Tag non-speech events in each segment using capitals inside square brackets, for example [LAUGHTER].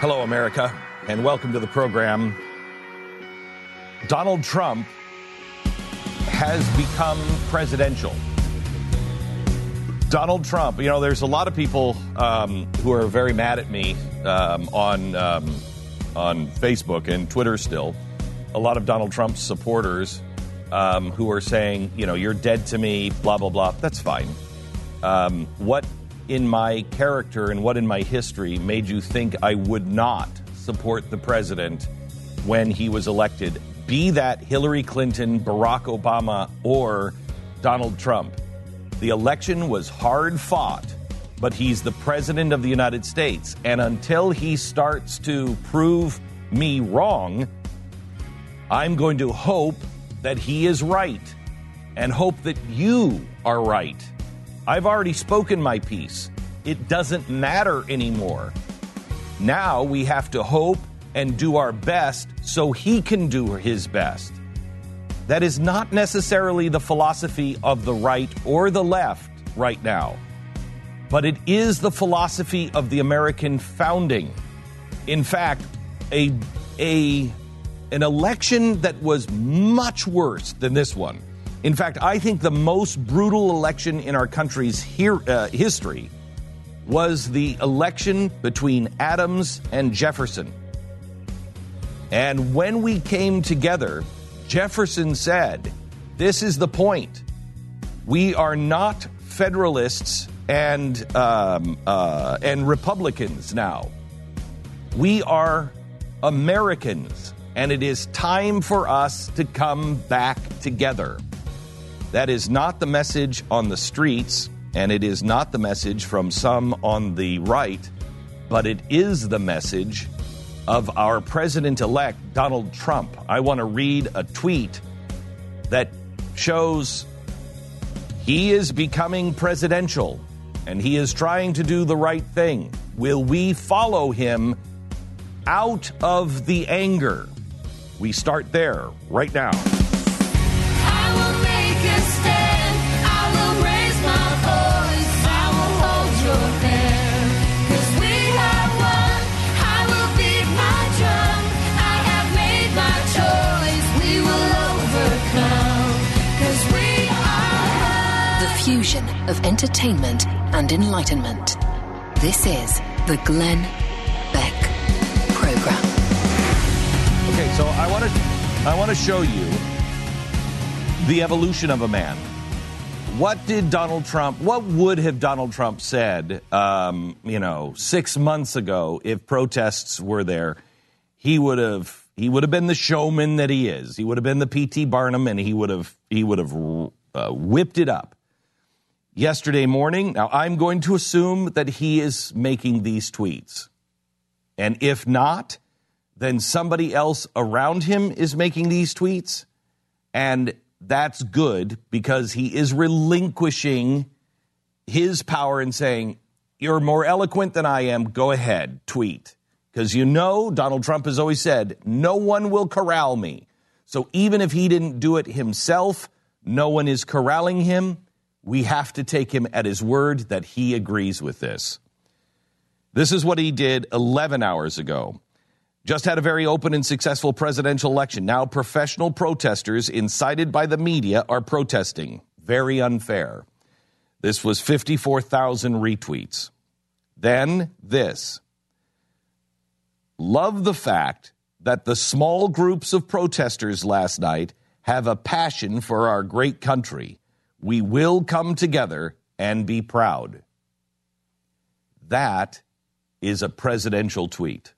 Hello, America, and welcome to the program. Donald Trump has become presidential. Donald Trump, you know, there's a lot of people um, who are very mad at me um, on um, on Facebook and Twitter. Still, a lot of Donald Trump's supporters um, who are saying, you know, you're dead to me, blah blah blah. That's fine. Um, what in my character and what in my history made you think I would not support the president when he was elected, be that Hillary Clinton, Barack Obama, or Donald Trump? The election was hard fought, but he's the president of the United States. And until he starts to prove me wrong, I'm going to hope that he is right and hope that you are right. I've already spoken my piece. It doesn't matter anymore. Now we have to hope and do our best so he can do his best. That is not necessarily the philosophy of the right or the left right now, but it is the philosophy of the American founding. In fact, a, a, an election that was much worse than this one in fact, I think the most brutal election in our country's uh, history was the election between Adams and Jefferson. And when we came together, Jefferson said, This is the point. We are not Federalists and, um, uh, and Republicans now. We are Americans, and it is time for us to come back together. That is not the message on the streets, and it is not the message from some on the right, but it is the message of our president elect, Donald Trump. I want to read a tweet that shows he is becoming presidential and he is trying to do the right thing. Will we follow him out of the anger? We start there right now. Fusion of entertainment and enlightenment. This is the Glenn Beck Program. Okay, so I want to I want to show you the evolution of a man. What did Donald Trump? What would have Donald Trump said? Um, you know, six months ago, if protests were there, he would have he would have been the showman that he is. He would have been the P.T. Barnum, and he would have he would have uh, whipped it up yesterday morning. Now, I'm going to assume that he is making these tweets. And if not, then somebody else around him is making these tweets. And that's good because he is relinquishing his power and saying, You're more eloquent than I am. Go ahead, tweet. Because you know, Donald Trump has always said, No one will corral me. So even if he didn't do it himself, no one is corralling him we have to take him at his word that he agrees with this. This is what he did 11 hours ago. Just had a very open and successful presidential election. Now, professional protesters incited by the media are protesting. Very unfair. This was 54,000 retweets. Then this. Love the fact that the small groups of protesters last night have a passion for our great country we will come together and be proud. That is a presidential tweet.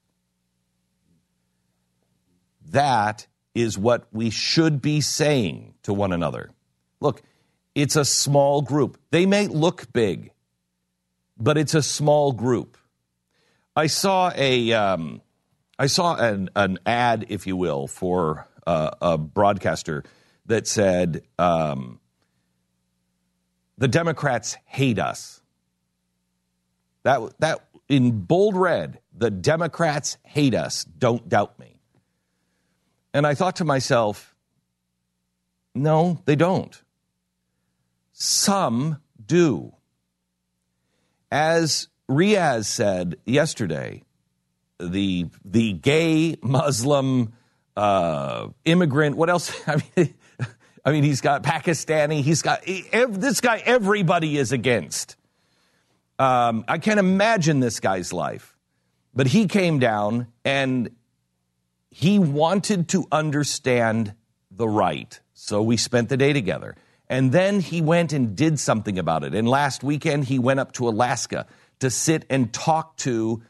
That is what we should be saying to one another. Look, it's a small group. They may look big, but it's a small group. I saw a, um, I saw an, an ad, if you will, for uh, a broadcaster that said, um, "The Democrats hate us." That that in bold red, the Democrats hate us. Don't doubt me. And I thought to myself, no, they don't. Some do. As Riaz said yesterday, the the gay Muslim uh, immigrant. What else? [LAUGHS] I mean, I mean, he's got Pakistani. He's got he, this guy. Everybody is against. Um, I can't imagine this guy's life, but he came down and he wanted to understand the right. So we spent the day together. And then he went and did something about it. And last weekend, he went up to Alaska to sit and talk to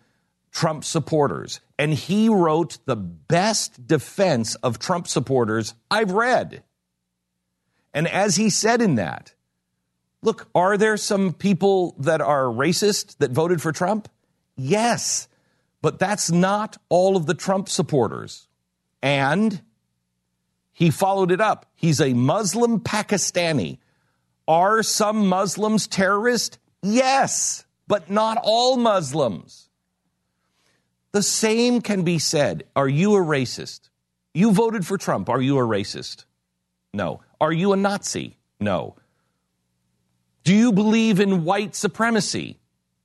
Trump supporters. And he wrote the best defense of Trump supporters I've read. And as he said in that, look, are there some people that are racist that voted for Trump? Yes. But that's not all of the Trump supporters. And he followed it up. He's a Muslim Pakistani. Are some Muslims terrorists? Yes, but not all Muslims. The same can be said. Are you a racist? You voted for Trump. Are you a racist? No. Are you a Nazi? No. Do you believe in white supremacy?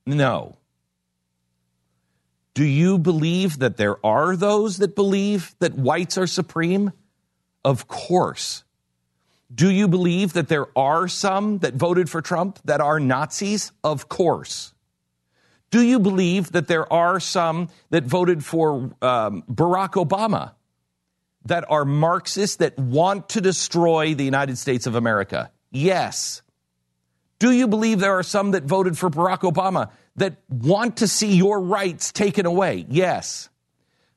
No. Do you believe that there are those that believe that whites are supreme? Of course. Do you believe that there are some that voted for Trump that are Nazis? Of course. Do you believe that there are some that voted for um, Barack Obama that are Marxists that want to destroy the United States of America? Yes. Do you believe there are some that voted for Barack Obama that want to see your rights taken away? Yes.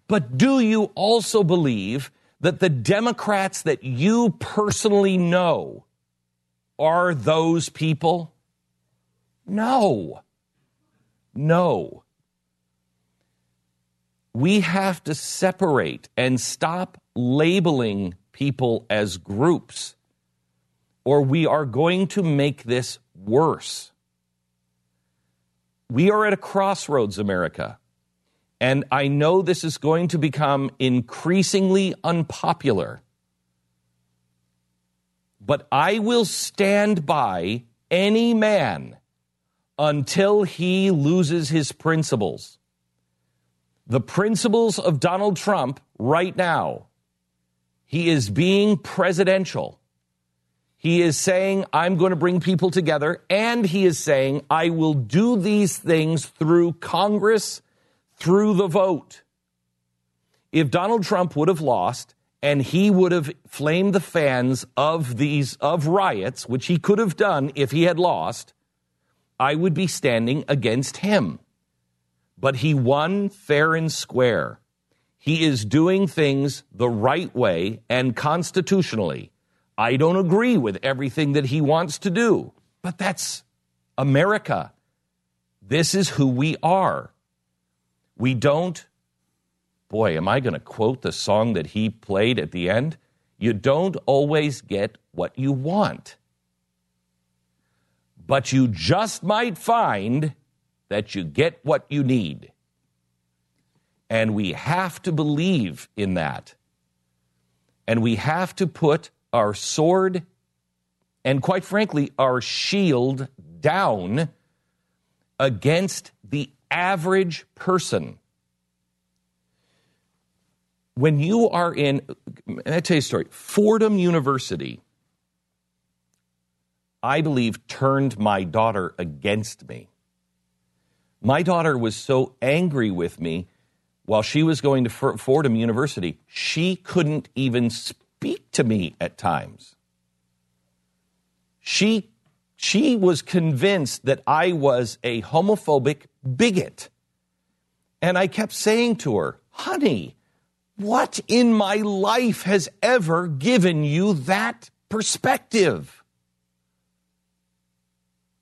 But do you also believe that the Democrats that you personally know are those people? No. No. We have to separate and stop labeling people as groups, or we are going to make this worse. We are at a crossroads, America. And I know this is going to become increasingly unpopular. But I will stand by any man until he loses his principles. The principles of Donald Trump right now, he is being presidential. He is saying, I'm going to bring people together. And he is saying, I will do these things through Congress, through the vote. If Donald Trump would have lost and he would have flamed the fans of these, of riots, which he could have done if he had lost, I would be standing against him. But he won fair and square. He is doing things the right way and constitutionally. I don't agree with everything that he wants to do, but that's America. This is who we are. We don't, boy, am I going to quote the song that he played at the end? You don't always get what you want, but you just might find that you get what you need. And we have to believe in that. And we have to put our sword, and quite frankly, our shield down against the average person. When you are in, I tell you a story. Fordham University, I believe, turned my daughter against me. My daughter was so angry with me while she was going to Fordham University, she couldn't even speak to me at times. She, she was convinced that I was a homophobic bigot. And I kept saying to her, honey, What in my life has ever given you that perspective?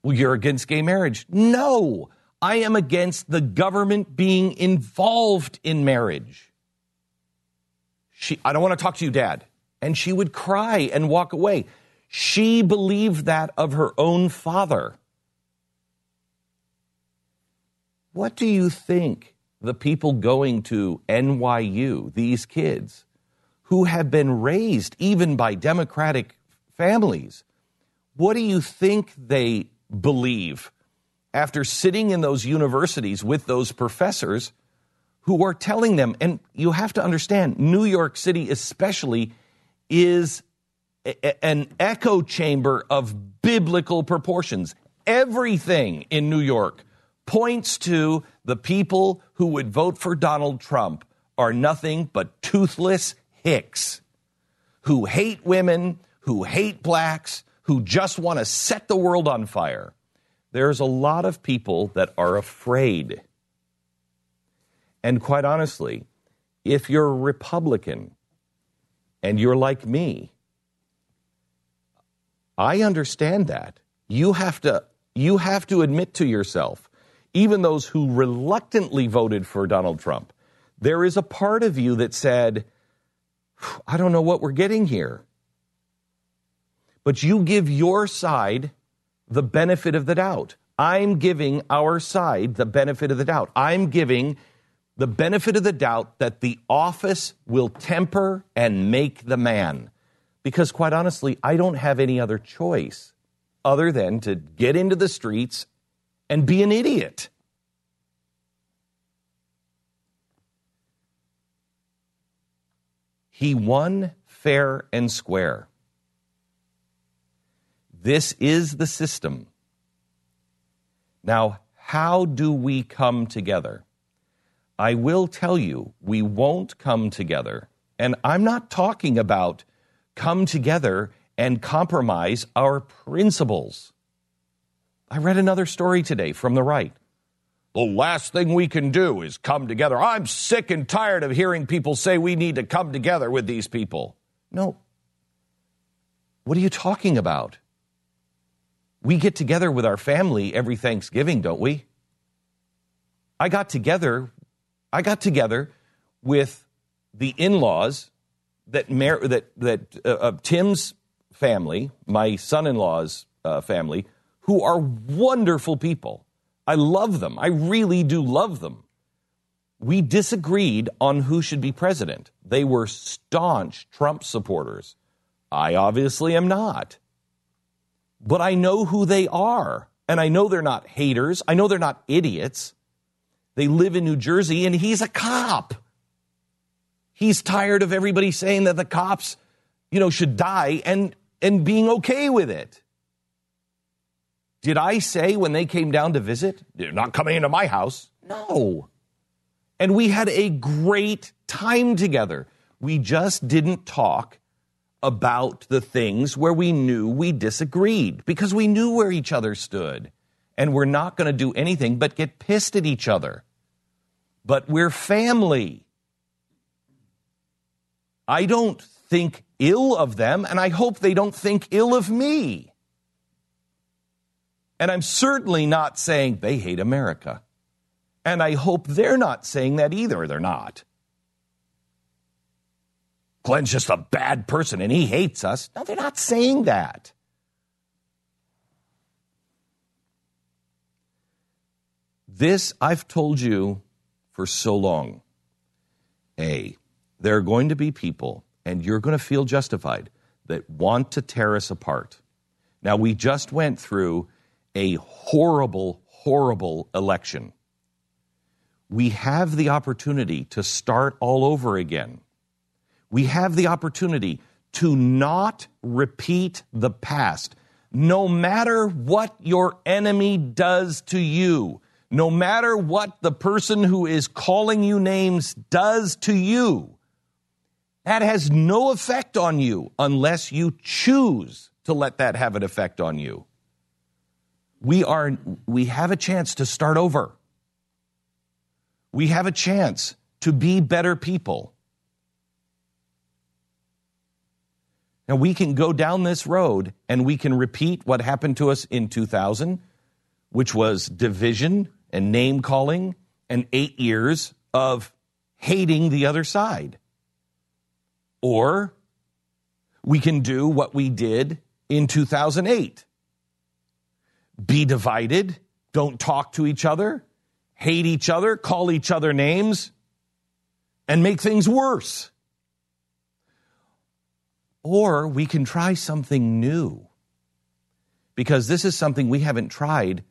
Well, you're against gay marriage. No, I am against the government being involved in marriage. She, I don't want to talk to you, Dad. And she would cry and walk away. She believed that of her own father. What do you think the people going to NYU, these kids, who have been raised even by Democratic families, what do you think they believe after sitting in those universities with those professors who are telling them? And you have to understand, New York City, especially, is a- an echo chamber of biblical proportions. Everything in New York points to the people who would vote for Donald Trump are nothing but toothless hicks who hate women, who hate blacks, who just want to set the world on fire. There's a lot of people that are afraid. And quite honestly, if you're a Republican and you're like me, I understand that. You have to you have to admit to yourself, even those who reluctantly voted for Donald Trump, there is a part of you that said, I don't know what we're getting here. But you give your side the benefit of the doubt. I'm giving our side the benefit of the doubt. I'm giving the benefit of the doubt that the office will temper and make the man. Because quite honestly, I don't have any other choice other than to get into the streets and be an idiot. He won fair and square. This is the system. Now, how do we come together? I will tell you, we won't come together. And I'm not talking about come together and compromise our principles. I read another story today from the right. The last thing we can do is come together. I'm sick and tired of hearing people say we need to come together with these people. No. What are you talking about? We get together with our family every Thanksgiving, don't we? I got together I got together with the in-laws that Mar- that that uh, Tim's family, my son-in-law's uh, family, who are wonderful people. I love them. I really do love them. We disagreed on who should be president. They were staunch Trump supporters. I obviously am not. But I know who they are. And I know they're not haters. I know they're not idiots. They live in New Jersey and he's a cop. He's tired of everybody saying that the cops, you know, should die and and being okay with it. Did I say when they came down to visit, they're not coming into my house? No. And we had a great time together. We just didn't talk about the things where we knew we disagreed because we knew where each other stood. And we're not going to do anything but get pissed at each other. But we're family. I don't think ill of them, and I hope they don't think ill of me. And I'm certainly not saying they hate America. And I hope they're not saying that either. They're not. Glenn's just a bad person and he hates us. No, they're not saying that. This I've told you for so long. A, there are going to be people, and you're going to feel justified, that want to tear us apart. Now, we just went through a horrible, horrible election. We have the opportunity to start all over again. We have the opportunity to not repeat the past. No matter what your enemy does to you, no matter what the person who is calling you names does to you, that has no effect on you unless you choose to let that have an effect on you. We are we have a chance to start over. We have a chance to be better people. Now, we can go down this road and we can repeat what happened to us in 2000, which was division and name calling and eight years of hating the other side. Or we can do what we did in 2008 be divided, don't talk to each other, hate each other, call each other names, and make things worse. Or we can try something new. Because this is something we haven't tried,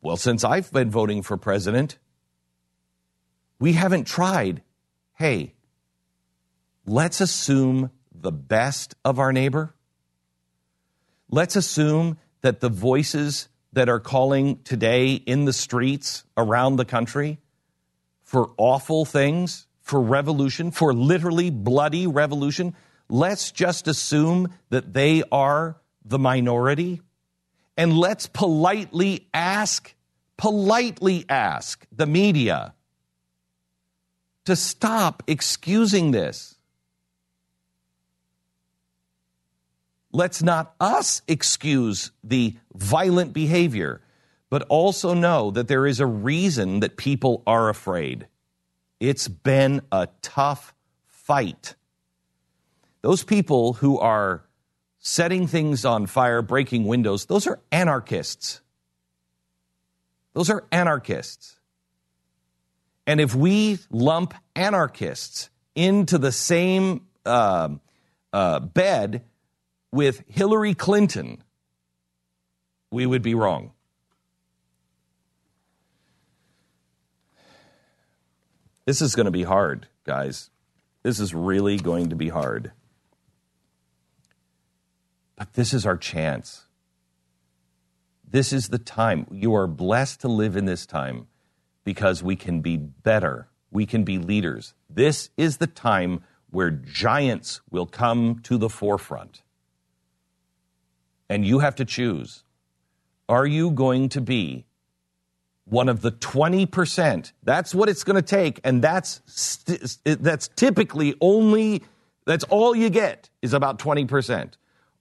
well, since I've been voting for president. We haven't tried, hey, let's assume the best of our neighbor. Let's assume that the voices that are calling today in the streets around the country for awful things, for revolution, for literally bloody revolution, let's just assume that they are the minority. And let's politely ask, politely ask the media to stop excusing this. Let's not us excuse the violent behavior, but also know that there is a reason that people are afraid. It's been a tough fight. Those people who are setting things on fire, breaking windows, those are anarchists. Those are anarchists. And if we lump anarchists into the same uh, uh, bed with Hillary Clinton, we would be wrong. This is going to be hard, guys. This is really going to be hard. But this is our chance. This is the time. You are blessed to live in this time because we can be better. We can be leaders. This is the time where giants will come to the forefront. And you have to choose. Are you going to be one of the 20%? That's what it's going to take. And that's, st- that's typically only, that's all you get is about 20%.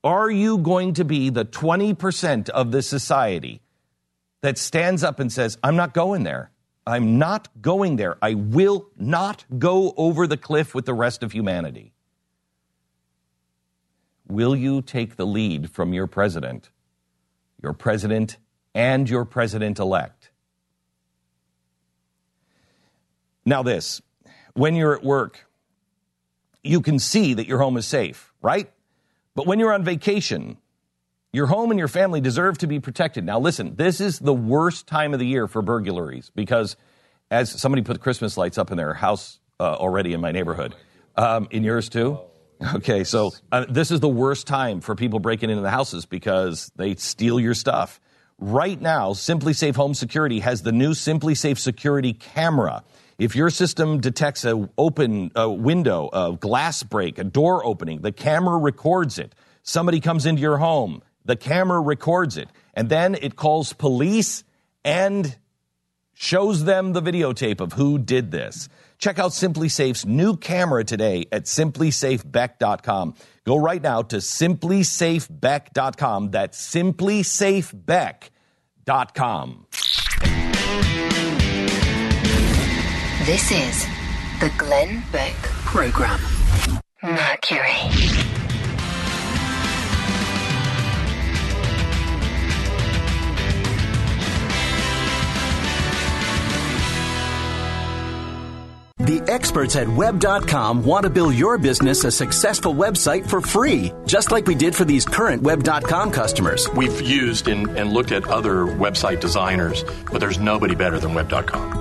Are you going to be the 20% of the society that stands up and says, I'm not going there? I'm not going there. I will not go over the cliff with the rest of humanity. Will you take the lead from your president, your president, and your president elect? Now, this when you're at work, you can see that your home is safe, right? But when you're on vacation, your home and your family deserve to be protected. Now, listen, this is the worst time of the year for burglaries because, as somebody put Christmas lights up in their house uh, already in my neighborhood, um, in yours too. Okay, so uh, this is the worst time for people breaking into the houses because they steal your stuff. Right now, SimpliSafe Home Security has the new SimpliSafe Security camera. If your system detects a open a window, a glass break, a door opening, the camera records it. Somebody comes into your home, the camera records it, and then it calls police and shows them the videotape of who did this. Check out SimpliSafe's new camera today at simplisafebeck.com. Go right now to simplisafebeck.com. That's simplisafebeck.com. This is the Glenn Beck Program. Mercury. The experts at web.com want to build your business a successful website for free, just like we did for these current web.com customers. We've used and, and looked at other website designers, but there's nobody better than web.com.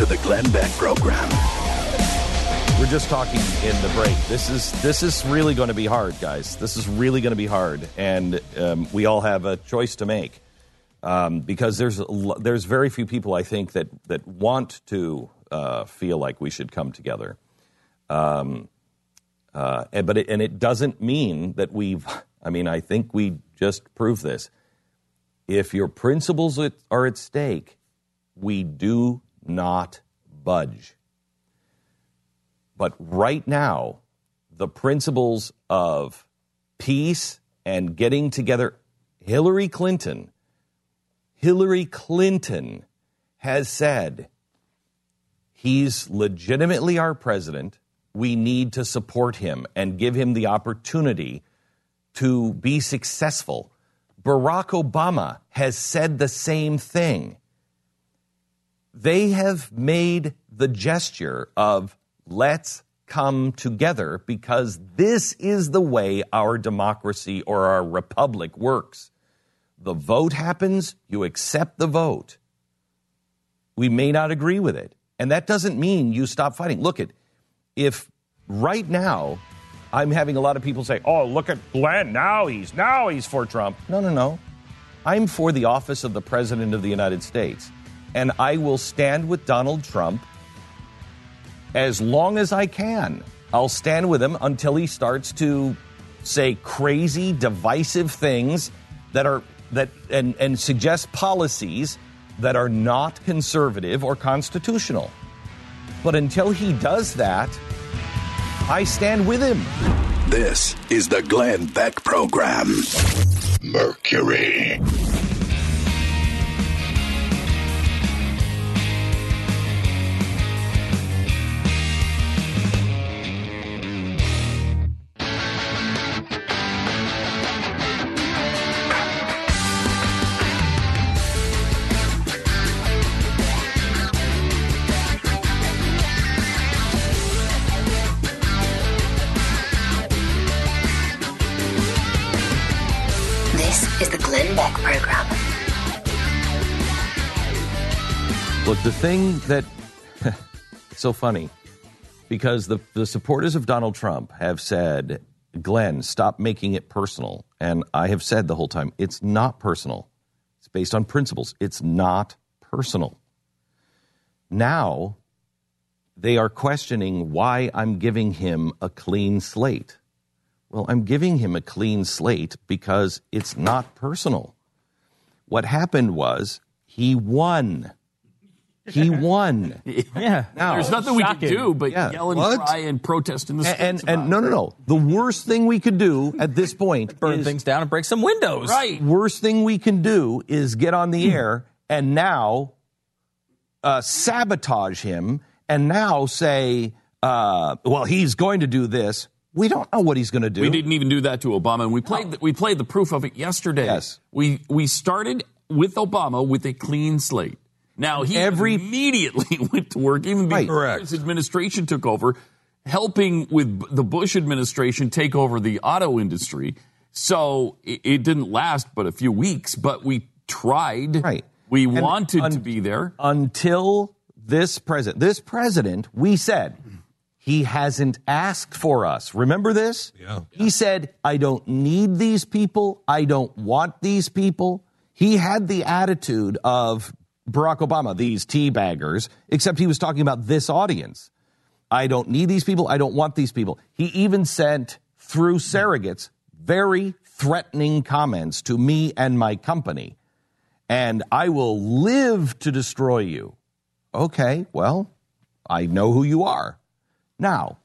To the Glenn Beck Program. We're just talking in the break. This is this is really going to be hard, guys. This is really going to be hard, and um, we all have a choice to make um, because there's there's very few people I think that that want to uh, feel like we should come together. Um, uh, and, but it, and it doesn't mean that we've. I mean, I think we just proved this. If your principles are at stake, we do not budge. But right now, the principles of peace and getting together, Hillary Clinton, Hillary Clinton has said he's legitimately our president. We need to support him and give him the opportunity to be successful. Barack Obama has said the same thing they have made the gesture of let's come together because this is the way our democracy or our republic works. The vote happens, you accept the vote. We may not agree with it. And that doesn't mean you stop fighting. Look at if right now I'm having a lot of people say, "Oh, look at Glenn, now he's now he's for Trump." No, no, no. I'm for the office of the president of the United States and I will stand with Donald Trump as long as I can. I'll stand with him until he starts to say crazy, divisive things that are that and, and suggest policies that are not conservative or constitutional. But until he does that, I stand with him. This is the Glenn Beck Program. Mercury. Beck Program. Look, the thing that [LAUGHS] so funny because the, the supporters of Donald Trump have said, Glenn, stop making it personal. And I have said the whole time, it's not personal. It's based on principles. It's not personal. Now they are questioning why I'm giving him a clean slate. Well, I'm giving him a clean slate because it's not personal. What happened was he won. He [LAUGHS] won. Yeah. Now, There's nothing we Shocking. can do but Yeah. yell and What? cry and protest in the streets. and and, and no, no, no. The worst thing we could do at this [LAUGHS] point Burn is things down and break some windows. right. worst thing we can do is get on the air and now uh, sabotage him and now say, uh, well, he's going to do this. We don't know what he's going to do. We didn't even do that to Obama, and we played the, we played the proof of it yesterday. Yes. we we started with Obama with a clean slate. Now he Every- immediately [LAUGHS] went to work, even Right. before Correct. his administration took over, helping with the Bush administration take over the auto industry. So it, it didn't last but a few weeks, but we tried. Right. We And wanted un- to be there. until this president, this president, we said he hasn't asked for us. Remember this? Yeah. He said, I don't need these people. I don't want these people. He had the attitude of Barack Obama, these teabaggers, except he was talking about this audience. I don't need these people. I don't want these people. He even sent through surrogates very threatening comments to me and my company. And I will live to destroy you. Okay, well, I know who you are. Now,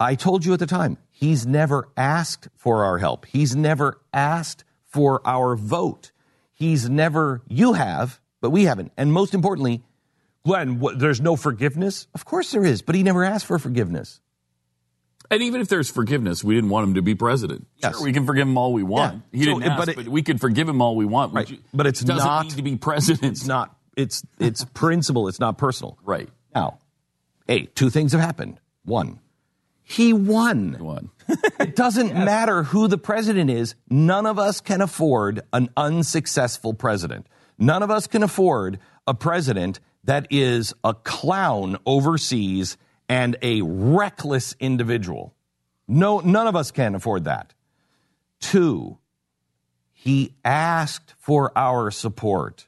I told you at the time, He's never asked for our help. He's never asked for our vote. He's never, you have, but we haven't. And most importantly, Glenn, what, there's no forgiveness? Of course there is, but he never asked for forgiveness. And even if there's forgiveness, we didn't want him to be president. Yes. Sure, we can forgive him all we want. Yeah. He So, didn't ask, but but, we can forgive him all we want. Right. Which But it's doesn't not- need to be president. It's not, it's, it's principle, it's not personal. right. Now, hey, two things have happened. One, he won. One. [LAUGHS] It doesn't matter who the president is. None of us can afford an unsuccessful president. None of us can afford a president that is a clown overseas and a reckless individual. No, none of us can afford that. Two, he asked for our support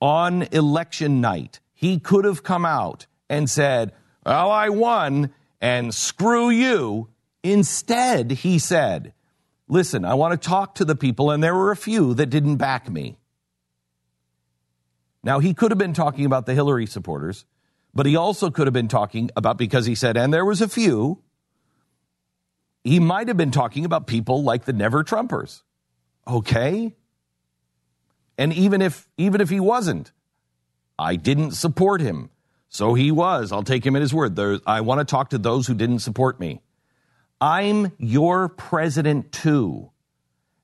on election night. He could have come out and said, Well, I won and screw you. Instead, he said, Listen, I want to talk to the people, and there were a few that didn't back me. Now, he could have been talking about the Hillary supporters, but he also could have been talking about, because he said, and there was a few, he might have been talking about people like the never Trumpers. Okay? And even if even if he wasn't, I didn't support him. So he was. I'll take him at his word. I want to talk to those who didn't support me. I'm your president too,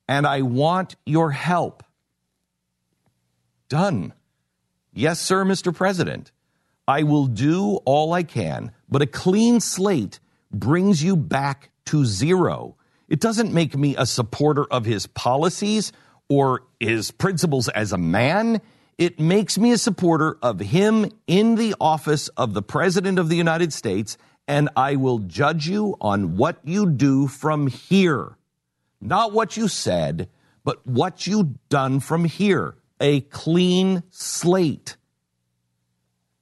and I want your help. Done. Yes, sir, Mr. President. I will do all I can, but a clean slate brings you back to zero. It doesn't make me a supporter of his policies or his principles as a man. It makes me a supporter of him in the office of the President of the United States, and I will judge you on what you do from here. Not what you said, but what you done from here. A clean slate.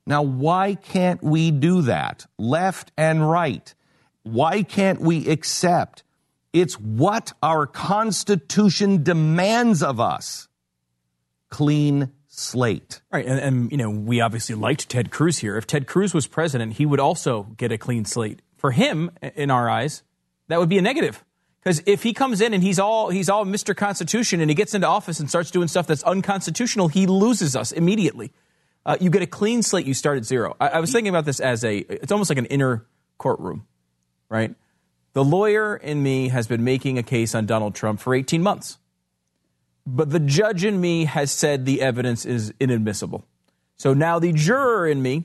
Now, why can't we do that? Left and right. Why can't we accept? It's what our Constitution demands of us. Clean slate. Right, and, and you know we obviously liked Ted Cruz here. If Ted Cruz was president, he would also get a clean slate. For him, in our eyes, that would be a negative. Because if he comes in and he's all he's all Mr. Constitution and he gets into office and starts doing stuff that's unconstitutional, he loses us immediately. Uh, you get a clean slate. You start at zero. I, I was thinking about this as a. It's almost like an inner courtroom, right? The lawyer in me has been making a case on Donald Trump for 18 months. But the judge in me has said the evidence is inadmissible. So now the juror in me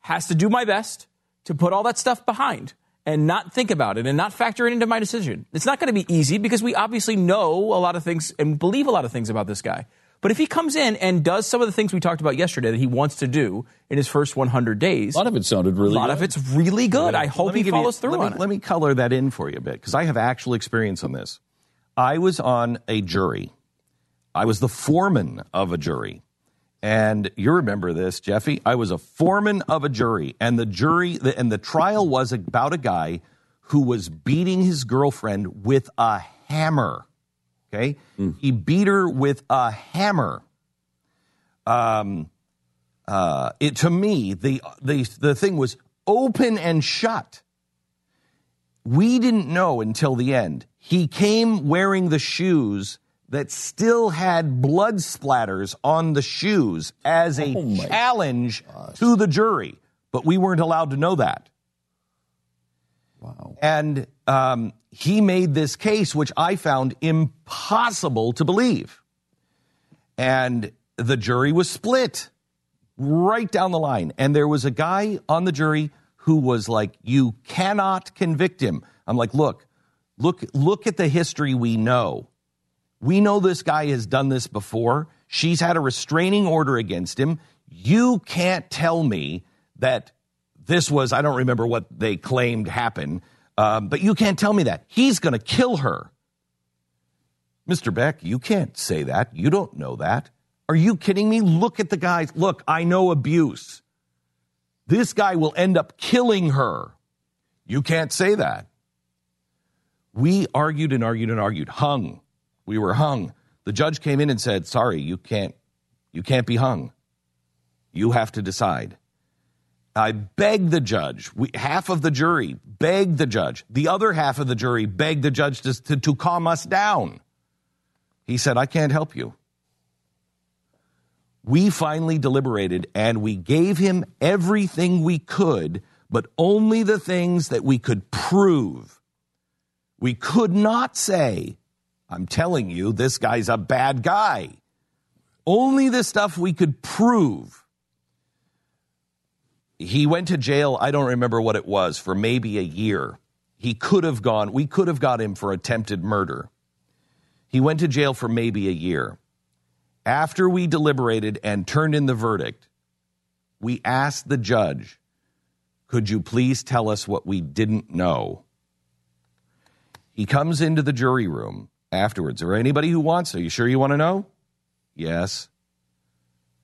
has to do my best to put all that stuff behind and not think about it and not factor it into my decision. It's not going to be easy because we obviously know a lot of things and believe a lot of things about this guy. But if he comes in and does some of the things we talked about yesterday that he wants to do in his first 100 days, A lot of it sounded really a lot good. of it's really good. I hope Let he give you- follows through let me, on it. Let me color that in for you a bit because I have actual experience on this. I was on a jury. I was the foreman of a jury. And you remember this, Jeffy? I was a foreman of a jury, and the jury the, and the trial was about a guy who was beating his girlfriend with a hammer. Okay, he beat her with a hammer. Um, uh, it to me the the the thing was open and shut. We didn't know until the end. He came wearing the shoes that still had blood splatters on the shoes as a challenge to the jury, but we weren't allowed to know that. Wow. And um, he made this case, which I found impossible to believe. And the jury was split right down the line. And there was a guy on the jury who was like, You cannot convict him. I'm like, Look, look, look at the history we know. We know this guy has done this before. She's had a restraining order against him. You can't tell me that this was, I don't remember what they claimed happened, um, but you can't tell me that. He's going to kill her. Mr. Beck, you can't say that. You don't know that. Are you kidding me? Look at the guys. Look, I know abuse. This guy will end up killing her. You can't say that. We argued and argued and argued, hung. We were hung. The judge came in and said, "Sorry, you can't you can't be hung. You have to decide." I begged the judge, we, half of the jury begged the judge, the other half of the jury begged the judge to, to, to calm us down. He said, I can't help you. We finally deliberated and we gave him everything we could, but only the things that we could prove. We could not say, I'm telling you, this guy's a bad guy. Only the stuff we could prove. He went to jail, I don't remember what it was, for maybe a year. He could have gone, we could have got him for attempted murder. He went to jail for maybe a year. After we deliberated and turned in the verdict, we asked the judge, Could you please tell us what we didn't know? He comes into the jury room afterwards. Or anybody who wants, are you sure you want to know? Yes.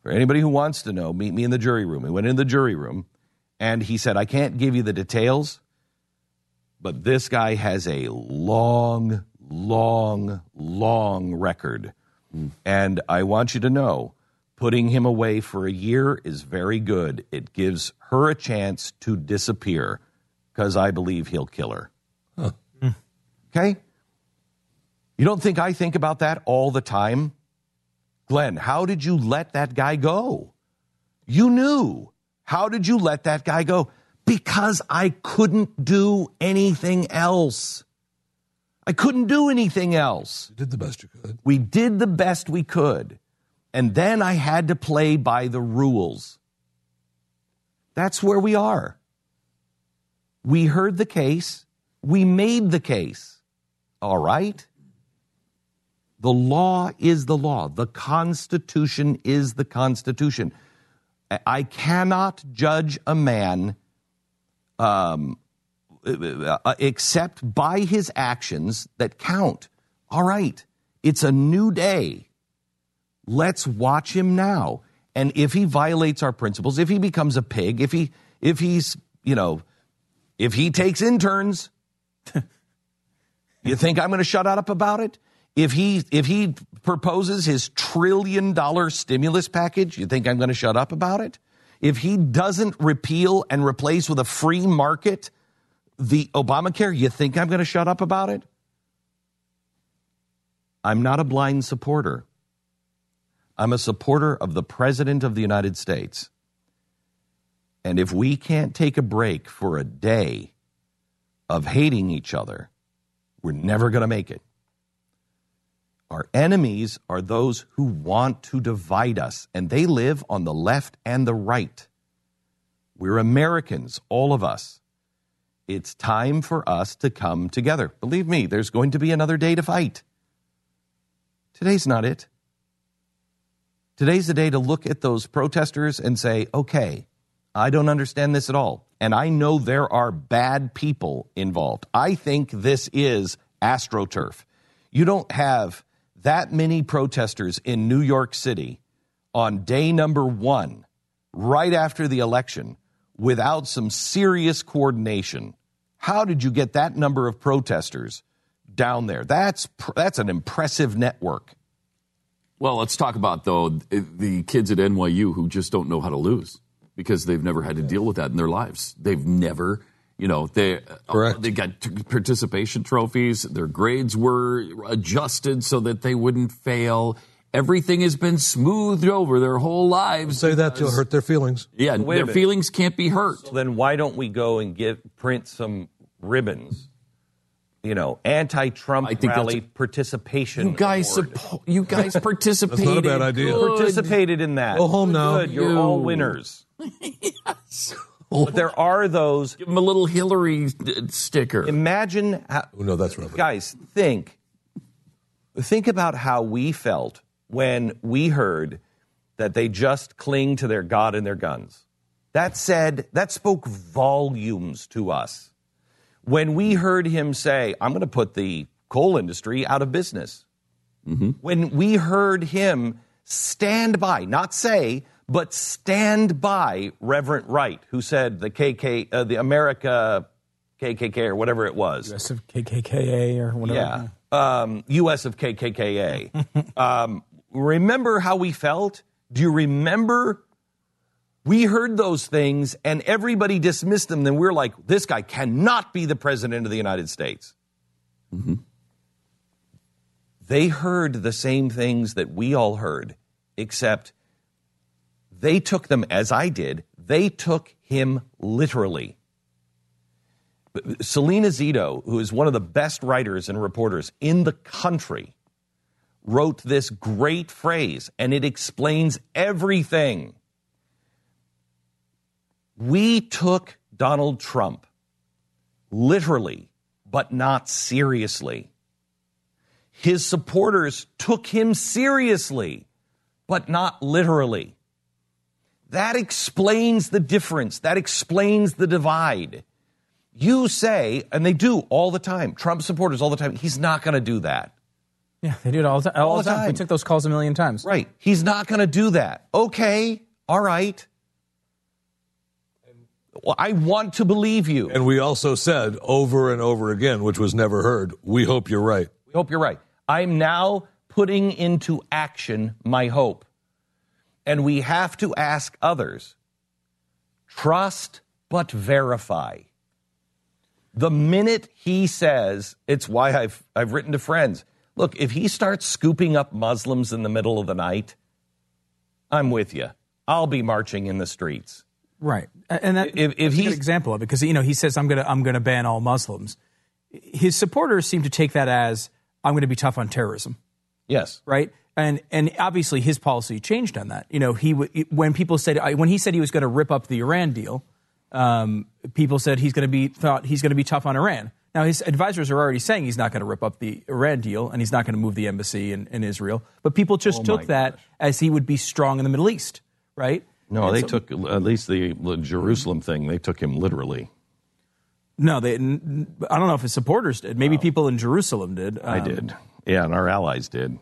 For anybody who wants to know, meet me in the jury room. He went in the jury room and he said, I can't give you the details, but this guy has a long, long, long record. And I want you to know putting him away for a year is very good. It gives her a chance to disappear because I believe he'll kill her. Hmm. Okay? You don't think I think about that all the time? Glenn, how did you let that guy go? You knew. How did you let that guy go? Because I couldn't do anything else. I couldn't do anything else. You did the best you could. We did the best we could. And then I had to play by the rules. That's where we are. We heard the case. We made the case. All right? The law is the law. The Constitution is the Constitution. I cannot judge a man um, uh, except by his actions that count. All right, it's a new day. Let's watch him now. And if he violates our principles, if he becomes a pig, if he if he's you know if he takes interns, [LAUGHS] you think I'm going to shut up about it? If he if he proposes his trillion dollar stimulus package, you think I'm going to shut up about it? If he doesn't repeal and replace with a free market the Obamacare, you think I'm going to shut up about it? I'm not a blind supporter. I'm a supporter of the President of the United States. And if we can't take a break for a day of hating each other, we're never going to make it. Our enemies are those who want to divide us, and they live on the left and the right. We're Americans, all of us. It's time for us to come together. Believe me, there's going to be another day to fight. Today's not it. Today's the day to look at those protesters and say, okay, I don't understand this at all. And I know there are bad people involved. I think this is astroturf. You don't have that many protesters in New York City on day number one, right after the election, without some serious coordination. How did you get that number of protesters down there? That's, that's an impressive network. Well, let's talk about, though, the kids at NYU who just don't know how to lose because they've never had to deal with that in their lives. They've never, you know, they uh, Correct. they got t- participation trophies. Their grades were adjusted so that they wouldn't fail. Everything has been smoothed over their whole lives. Say that to hurt their feelings. Yeah, Wait their feelings can't be hurt. So then why don't we go and get print some ribbons? You know, anti-Trump I think rally participation. You guys, award. suppo- you guys participated. [LAUGHS] That's not a bad idea. Good. participated in that. Go home now. Good, you're all You. winners. [LAUGHS] But there are those. Give them a little Hillary sticker. Imagine, how, Oh, no, that's right. guys. Think, think about how we felt when we heard that they just cling to their God and their guns. That said, that spoke volumes to us. When we heard him say, I'm going to put the coal industry out of business. Mm-hmm. When we heard him stand by, not say, but stand by Reverend Wright, who said the KK, uh, the America KKK or whatever it was. US of KKKA or whatever. Yeah. Um, U.S. of KKKA. [LAUGHS] um, remember how we felt? Do you remember We heard those things and everybody dismissed them. Then we're like, this guy cannot be the president of the United States. They heard the same things that we all heard, except they took them as I did. They took him literally. Selena Zito, who is one of the best writers and reporters in the country, wrote this great phrase, and it explains everything. We took Donald Trump literally, but not seriously. His supporters took him seriously, but not literally. That explains the difference. That explains the divide. You say, and they do all the time, Trump supporters all the time, he's not going to do that. Yeah, they do it all the, all All the the time. We took those calls a million times. Right. He's not going to do that. Okay. All right. Well, I want to believe you. And we also said over and over again, which was never heard, we hope you're right. We hope you're right. I'm now putting into action my hope. And we have to ask others trust but verify. The minute he says, it's why I've, I've written to friends look, if he starts scooping up Muslims in the middle of the night, I'm with you. I'll be marching in the streets. Right, and that, If- if that's a good example of it because you know he says I'm gonna I'm gonna ban all Muslims. His supporters seem to take that as I'm going to be tough on terrorism. Yes. right? And and obviously his policy changed on that. You know, he w- when people said when he said he was going to rip up the Iran deal, um, people said he's going to be thought he's going to be tough on Iran. Now his advisors are already saying he's not going to rip up the Iran deal and he's not going to move the embassy in, in Israel. But people just Oh, took that as he would be strong in the Middle East, right? No, And they so- took at least the, the Jerusalem thing, they took him literally. no. They I don't know if his supporters did. Maybe people in Jerusalem did. I Um, did. Yeah, and our allies did.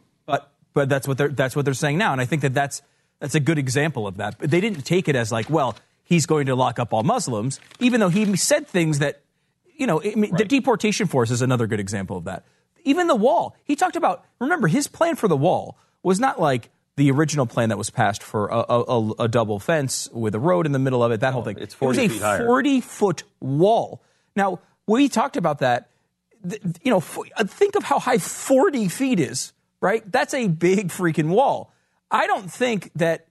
But that's what they're that's what they're saying now, and I think that that's that's a good example of that. But they didn't take it as like, well, he's going to lock up all Muslims, even though he said things that, you know, I mean, the deportation force is another good example of that. Even the wall, he talked about. Remember, his plan for the wall was not like the original plan that was passed for a, a, a, a double fence with a road in the middle of it. That whole thing. it's 40 it was a feet higher. forty foot wall. Now we talked about that you know, think of how high 40 feet is, right? That's a big freaking wall. I don't think that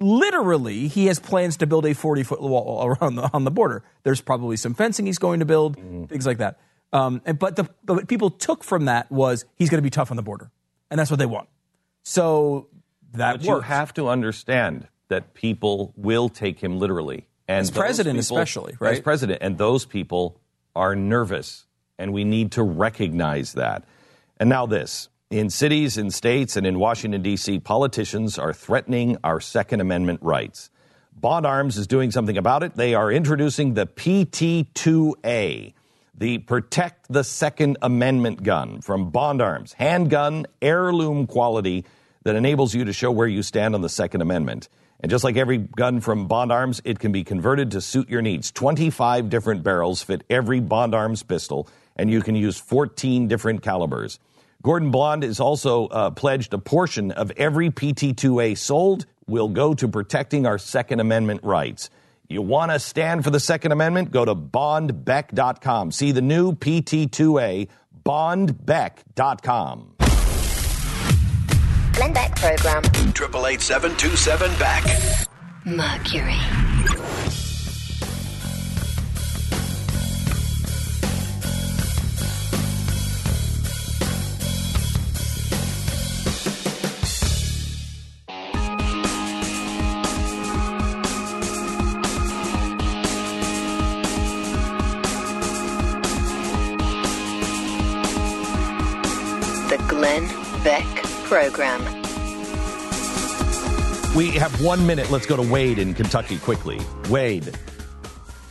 literally he has plans to build a 40 foot wall around the, on the border. There's probably some fencing he's going to build, Mm-hmm. things like that. Um, and, but the but what people took from that was he's going to be tough on the border, and that's what they want. So that But you have to understand that people will take him literally. And As president people- especially, right? As president. And those people are nervous. And we need to recognize that. And now this. In cities, in states, and in Washington, D.C., politicians are threatening our Second Amendment rights. Bond Arms is doing something about it. They are introducing the PT2A, the Protect the Second Amendment gun from Bond Arms, handgun, heirloom quality that enables you to show where you stand on the Second Amendment. And just like every gun from Bond Arms, it can be converted to suit your needs. 25 different barrels fit every Bond Arms pistol, and you can use 14 different calibers. Gordon Bond is also uh, pledged a portion of every PT2A sold will go to protecting our Second Amendment rights. You want to stand for the Second Amendment? Go to bondbeck.com. See the new PT2A, bondbeck.com. Glenn Beck program. Triple eight seven two seven back. Mercury. The Glenn Beck program. We have one minute. Let's go to Wade in Kentucky quickly. Wade.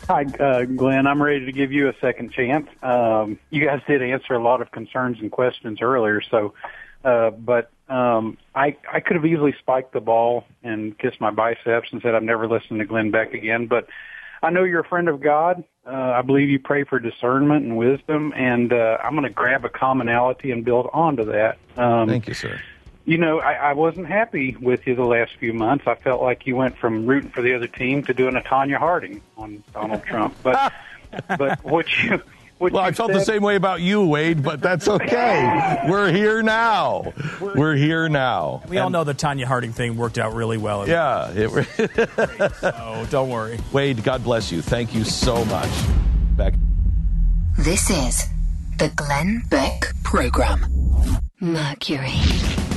Hi, uh, Glenn. I'm ready to give you a second chance. Um, you guys did answer a lot of concerns and questions earlier, so uh, but um, I I could have easily spiked the ball and kissed my biceps and said I'm never listening to Glenn Beck again. But I know you're a friend of God. Uh, I believe you pray for discernment and wisdom, and uh, I'm going to grab a commonality and build onto that. Um, Thank you, sir. you know, I, I wasn't happy with you the last few months. I felt like you went from rooting for the other team to doing a Tonya Harding on Donald Trump. But [LAUGHS] but what you what Well, I felt the same way about you, Wade, but that's okay. We're here now. We're here now. We all know the Tonya Harding thing worked out really well. Yeah. It, [LAUGHS] so don't worry. Wade, God bless you. Thank you so much. Back. This is the Glenn Beck Program. Mercury.